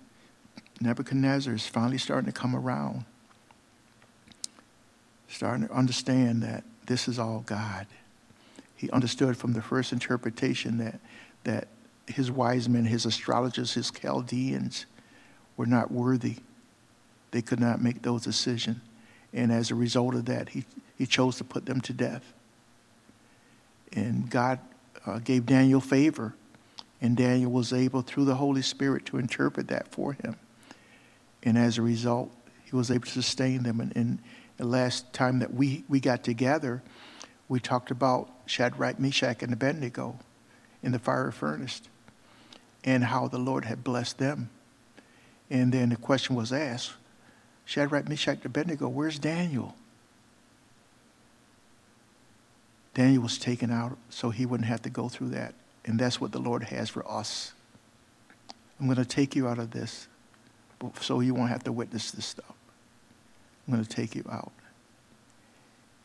Nebuchadnezzar is finally starting to come around, starting to understand that this is all God he understood from the first interpretation that, that his wise men, his astrologers, his Chaldeans were not worthy. They could not make those decisions. And as a result of that, he, he chose to put them to death. And God uh, gave Daniel favor, and Daniel was able, through the Holy Spirit, to interpret that for him. And as a result, he was able to sustain them. And, and the last time that we, we got together, we talked about Shadrach, Meshach, and Abednego in the fire furnace and how the Lord had blessed them. And then the question was asked Shadrach, Meshach, and Abednego, where's Daniel? Daniel was taken out so he wouldn't have to go through that. And that's what the Lord has for us. I'm going to take you out of this so you won't have to witness this stuff. I'm going to take you out.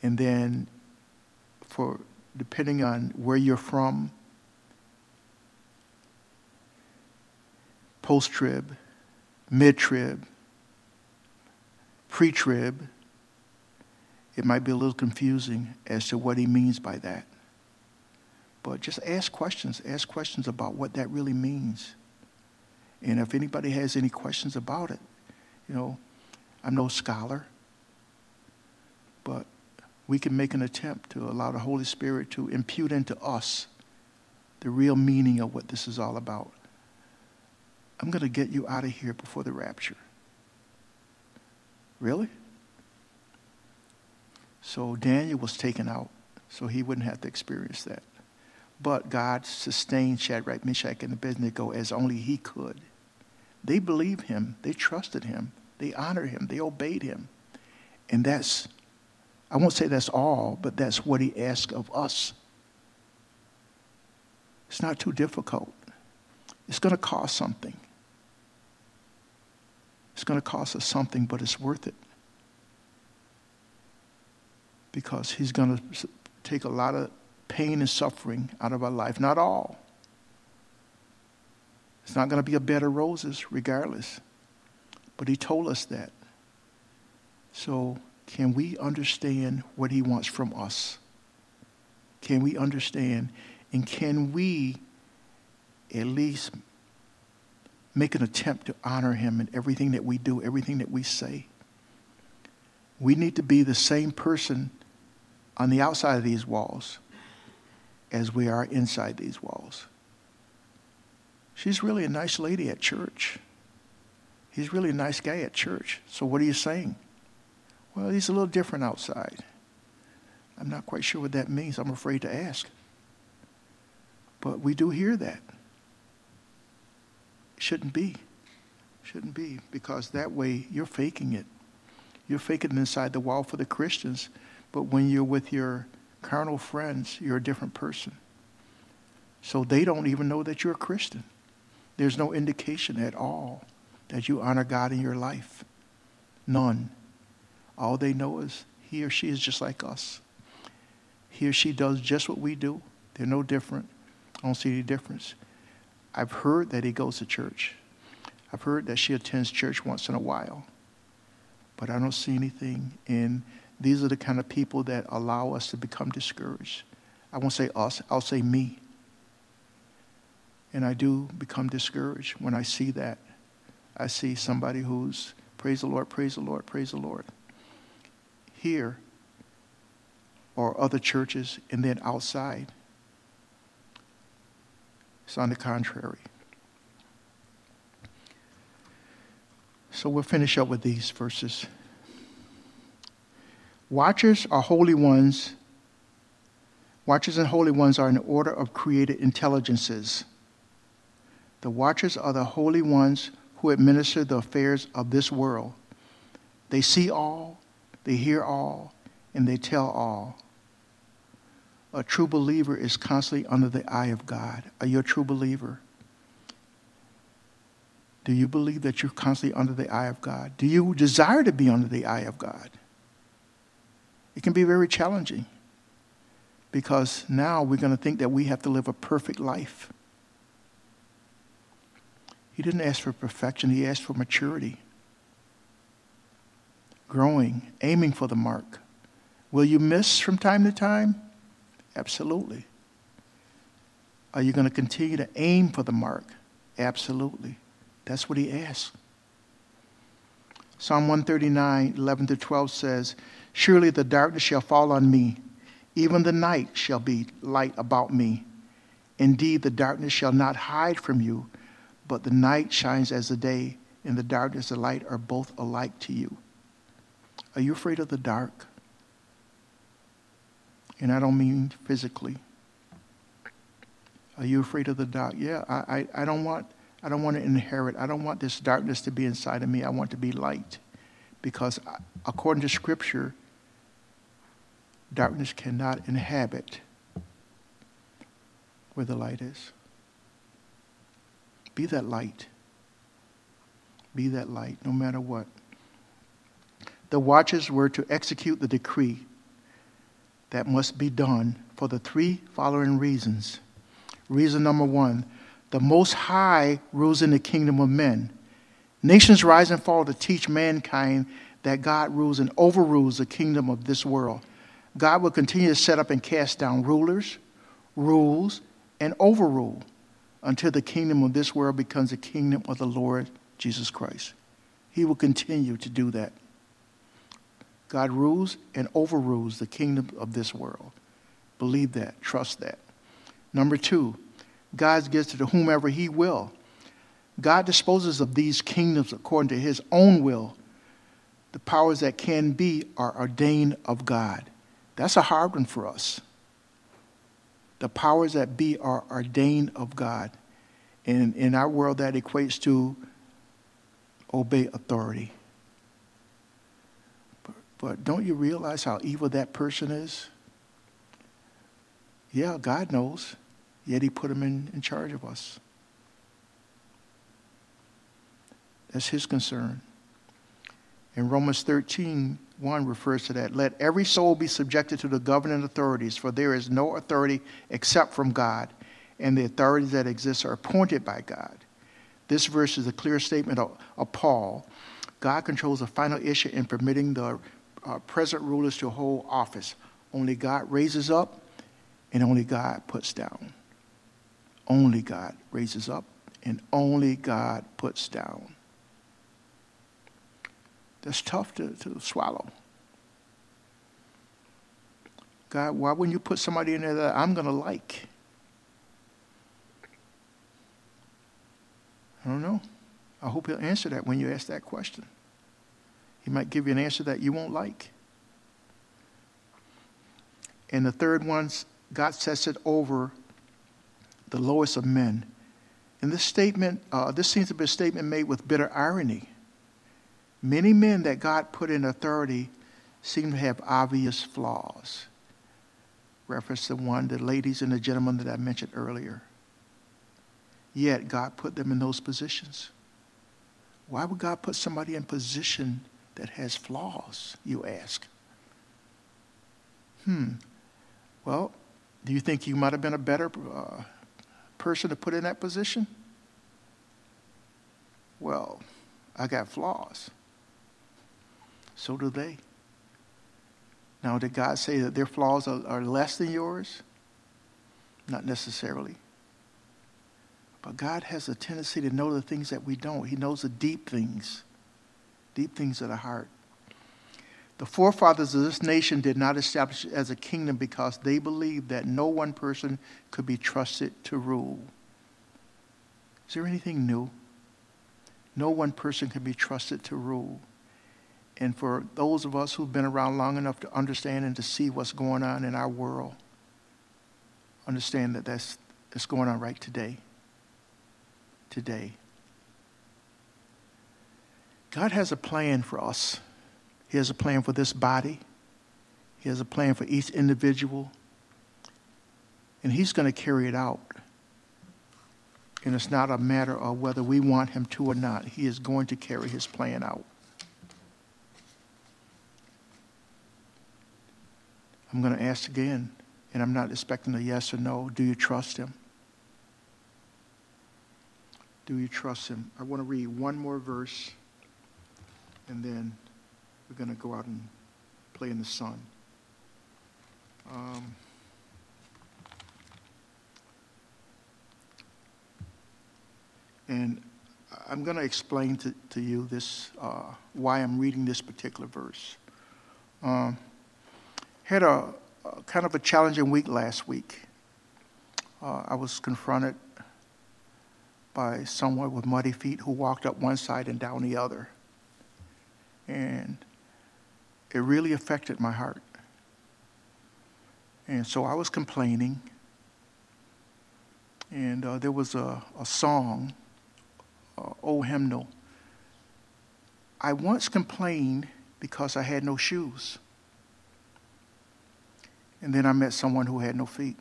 And then, for depending on where you're from, post trib, mid trib, pre trib, it might be a little confusing as to what he means by that. But just ask questions. Ask questions about what that really means. And if anybody has any questions about it, you know, I'm no scholar, but we can make an attempt to allow the Holy Spirit to impute into us the real meaning of what this is all about. I'm going to get you out of here before the rapture. Really? So Daniel was taken out so he wouldn't have to experience that. But God sustained Shadrach, Meshach, and Abednego as only he could. They believed him, they trusted him, they honored him, they obeyed him. And that's, I won't say that's all, but that's what he asked of us. It's not too difficult. It's going to cost something. It's going to cost us something, but it's worth it. Because He's going to take a lot of pain and suffering out of our life. Not all. It's not going to be a bed of roses, regardless. But He told us that. So, can we understand what He wants from us? Can we understand? And can we at least make an attempt to honor him in everything that we do, everything that we say. We need to be the same person on the outside of these walls as we are inside these walls. She's really a nice lady at church. He's really a nice guy at church. So what are you saying? Well, he's a little different outside. I'm not quite sure what that means. I'm afraid to ask. But we do hear that. Shouldn't be. Shouldn't be. Because that way you're faking it. You're faking it inside the wall for the Christians. But when you're with your carnal friends, you're a different person. So they don't even know that you're a Christian. There's no indication at all that you honor God in your life. None. All they know is he or she is just like us. He or she does just what we do. They're no different. I don't see any difference. I've heard that he goes to church. I've heard that she attends church once in a while. But I don't see anything. And these are the kind of people that allow us to become discouraged. I won't say us, I'll say me. And I do become discouraged when I see that. I see somebody who's, praise the Lord, praise the Lord, praise the Lord. Here, or other churches, and then outside. It's on the contrary. So we'll finish up with these verses. Watchers are holy ones. Watchers and holy ones are an order of created intelligences. The watchers are the holy ones who administer the affairs of this world. They see all, they hear all, and they tell all a true believer is constantly under the eye of God. Are you a true believer? Do you believe that you're constantly under the eye of God? Do you desire to be under the eye of God? It can be very challenging because now we're going to think that we have to live a perfect life. He didn't ask for perfection, he asked for maturity, growing, aiming for the mark. Will you miss from time to time? Absolutely. Are you going to continue to aim for the mark? Absolutely. That's what he asks. Psalm 139, 11 to 12 says, Surely the darkness shall fall on me, even the night shall be light about me. Indeed, the darkness shall not hide from you, but the night shines as the day, and the darkness and light are both alike to you. Are you afraid of the dark? And I don't mean physically. Are you afraid of the dark? Yeah, I, I, I don't want I don't want to inherit. I don't want this darkness to be inside of me. I want to be light. Because according to Scripture, darkness cannot inhabit where the light is. Be that light. Be that light, no matter what. The watchers were to execute the decree that must be done for the three following reasons. Reason number one the Most High rules in the kingdom of men. Nations rise and fall to teach mankind that God rules and overrules the kingdom of this world. God will continue to set up and cast down rulers, rules, and overrule until the kingdom of this world becomes the kingdom of the Lord Jesus Christ. He will continue to do that. God rules and overrules the kingdom of this world. Believe that, trust that. Number two, God gives to whomever he will. God disposes of these kingdoms according to his own will. The powers that can be are ordained of God. That's a hard one for us. The powers that be are ordained of God. And in our world, that equates to obey authority. But, don't you realize how evil that person is? Yeah, God knows yet he put him in, in charge of us. That's his concern. And Romans 13, 1 refers to that. Let every soul be subjected to the governing authorities, for there is no authority except from God, and the authorities that exist are appointed by God. This verse is a clear statement of, of Paul. God controls the final issue in permitting the uh, present rulers to hold office. Only God raises up, and only God puts down. Only God raises up, and only God puts down. That's tough to, to swallow. God, why wouldn't you put somebody in there that I'm going to like? I don't know. I hope he'll answer that when you ask that question. He might give you an answer that you won't like. And the third one, God sets it over the lowest of men. And this statement, uh, this seems to be a statement made with bitter irony. Many men that God put in authority seem to have obvious flaws. Reference the one, the ladies and the gentlemen that I mentioned earlier. Yet God put them in those positions. Why would God put somebody in position that has flaws, you ask? Hmm. Well, do you think you might have been a better uh, person to put in that position? Well, I got flaws. So do they. Now, did God say that their flaws are, are less than yours? Not necessarily. But God has a tendency to know the things that we don't. He knows the deep things, deep things of the heart. The forefathers of this nation did not establish as a kingdom because they believed that no one person could be trusted to rule. Is there anything new? No one person can be trusted to rule. And for those of us who've been around long enough to understand and to see what's going on in our world, understand that that's, that's going on right today. Today. God has a plan for us. He has a plan for this body. He has a plan for each individual. And He's going to carry it out. And it's not a matter of whether we want Him to or not. He is going to carry His plan out. I'm going to ask again, and I'm not expecting a yes or no. Do you trust Him? Do you trust Him? I want to read one more verse, and then we're going to go out and play in the sun. Um, And I'm going to explain to, you this, uh, why I'm reading this particular verse. Um, had a, a, kind of a challenging week last week. Uh, I was confronted by someone with muddy feet who walked up one side and down the other. And it really affected my heart. And so I was complaining. And uh, there was a, a song, uh, old hymnal. I once complained because I had no shoes. And then I met someone who had no feet.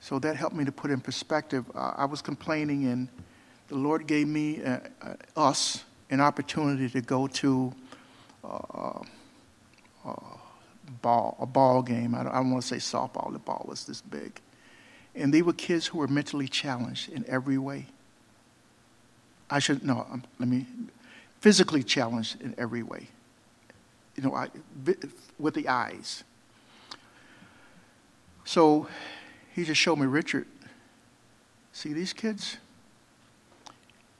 So that helped me to put in perspective. I was complaining, and the Lord gave me, uh, uh, us, an opportunity to go to uh, uh, ball, a ball game. I don't, don't want to say softball, the ball was this big. And they were kids who were mentally challenged in every way. I should, no, um, let me, physically challenged in every way. You know, I, with the eyes. So he just showed me, Richard, see these kids?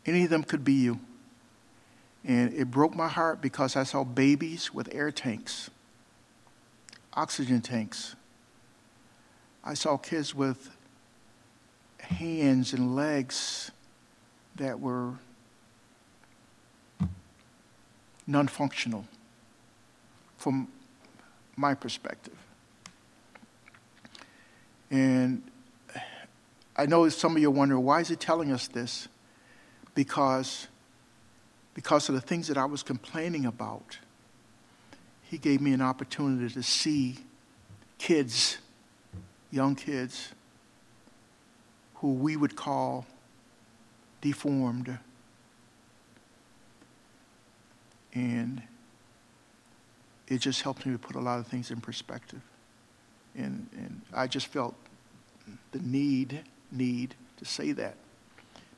Any of them could be you. And it broke my heart because I saw babies with air tanks, oxygen tanks. I saw kids with hands and legs that were non functional from my perspective. And I know some of you are wondering why is he telling us this? Because because of the things that I was complaining about, he gave me an opportunity to see kids, young kids, who we would call deformed. And it just helped me to put a lot of things in perspective. And, and I just felt the need, need to say that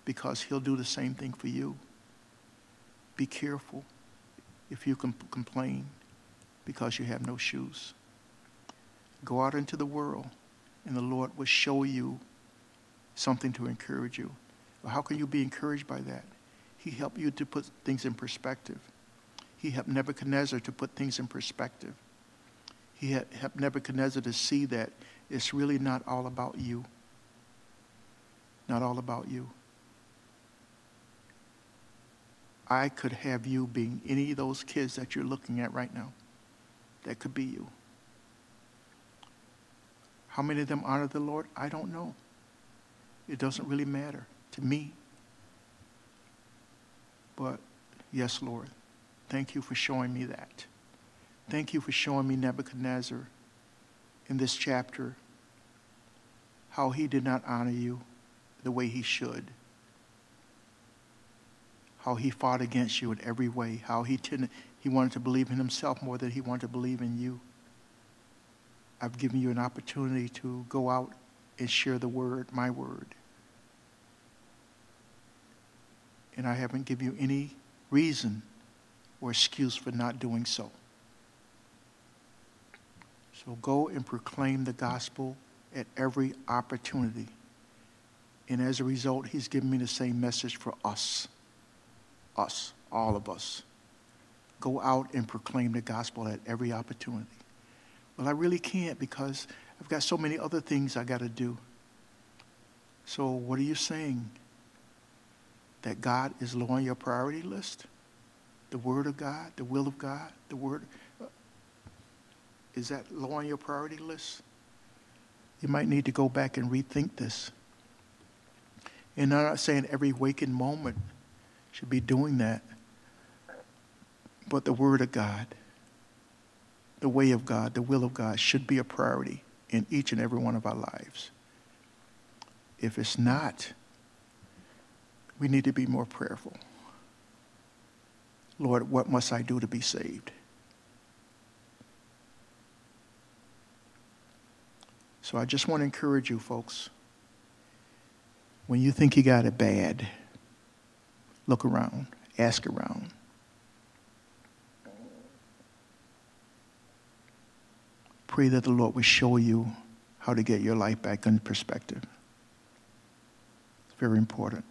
because he'll do the same thing for you. Be careful if you can complain because you have no shoes. Go out into the world, and the Lord will show you something to encourage you. Well, how can you be encouraged by that? He helped you to put things in perspective. He helped Nebuchadnezzar to put things in perspective. He helped Nebuchadnezzar to see that it's really not all about you. Not all about you. I could have you being any of those kids that you're looking at right now. That could be you. How many of them honor the Lord? I don't know. It doesn't really matter to me. But yes, Lord, thank you for showing me that. Thank you for showing me Nebuchadnezzar in this chapter, how he did not honor you the way he should how he fought against you in every way, how he, tended, he wanted to believe in himself more than he wanted to believe in you. I've given you an opportunity to go out and share the word, my word. And I haven't given you any reason or excuse for not doing so. So go and proclaim the gospel at every opportunity. And as a result, he's given me the same message for us us, all of us, go out and proclaim the gospel at every opportunity. Well, I really can't because I've got so many other things I got to do. So, what are you saying? That God is low on your priority list? The Word of God, the will of God, the Word. Uh, is that low on your priority list? You might need to go back and rethink this. And I'm not saying every waking moment should be doing that. But the Word of God, the way of God, the will of God should be a priority in each and every one of our lives. If it's not, we need to be more prayerful. Lord, what must I do to be saved? So I just want to encourage you, folks. When you think you got it bad, Look around, ask around. Pray that the Lord will show you how to get your life back in perspective. It's very important.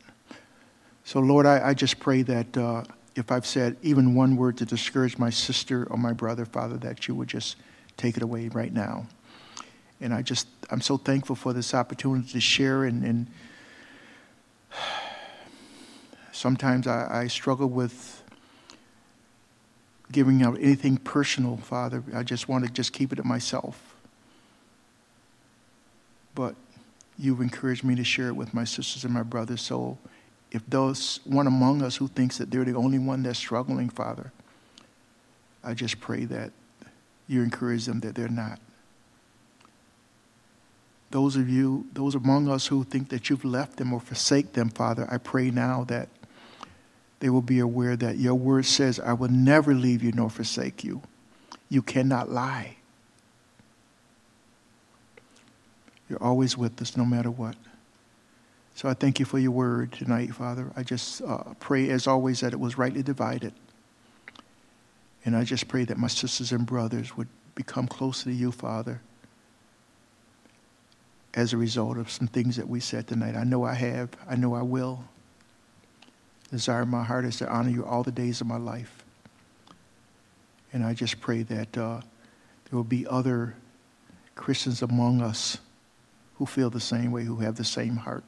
So, Lord, I, I just pray that uh, if I've said even one word to discourage my sister or my brother, Father, that you would just take it away right now. And I just, I'm so thankful for this opportunity to share. And, and sometimes I, I struggle with giving out anything personal, Father. I just want to just keep it to myself. But you've encouraged me to share it with my sisters and my brothers. So if those one among us who thinks that they're the only one that's struggling, Father, I just pray that you encourage them that they're not. Those of you, those among us who think that you've left them or forsake them, Father, I pray now that they will be aware that your word says, I will never leave you nor forsake you. You cannot lie. You're always with us no matter what. So I thank you for your word tonight, Father. I just uh, pray, as always, that it was rightly divided. And I just pray that my sisters and brothers would become closer to you, Father, as a result of some things that we said tonight. I know I have. I know I will. Desire in my heart is to honor you all the days of my life. And I just pray that uh, there will be other Christians among us who feel the same way, who have the same heart.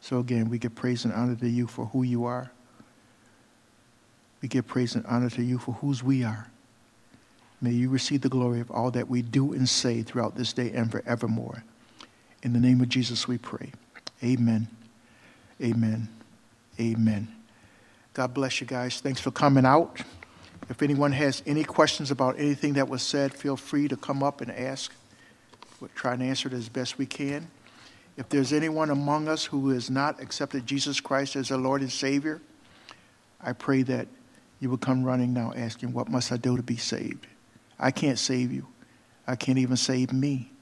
So again, we give praise and honor to you for who you are. We give praise and honor to you for whose we are. May you receive the glory of all that we do and say throughout this day and forevermore. In the name of Jesus we pray. Amen. Amen. Amen. God bless you guys. Thanks for coming out. If anyone has any questions about anything that was said, feel free to come up and ask. We'll try and answer it as best we can. If there's anyone among us who has not accepted Jesus Christ as their Lord and Savior, I pray that you will come running now asking, What must I do to be saved? I can't save you. I can't even save me.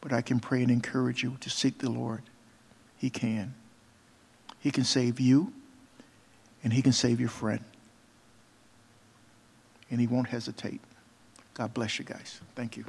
But I can pray and encourage you to seek the Lord. He can. He can save you, and He can save your friend. And He won't hesitate. God bless you guys. Thank you.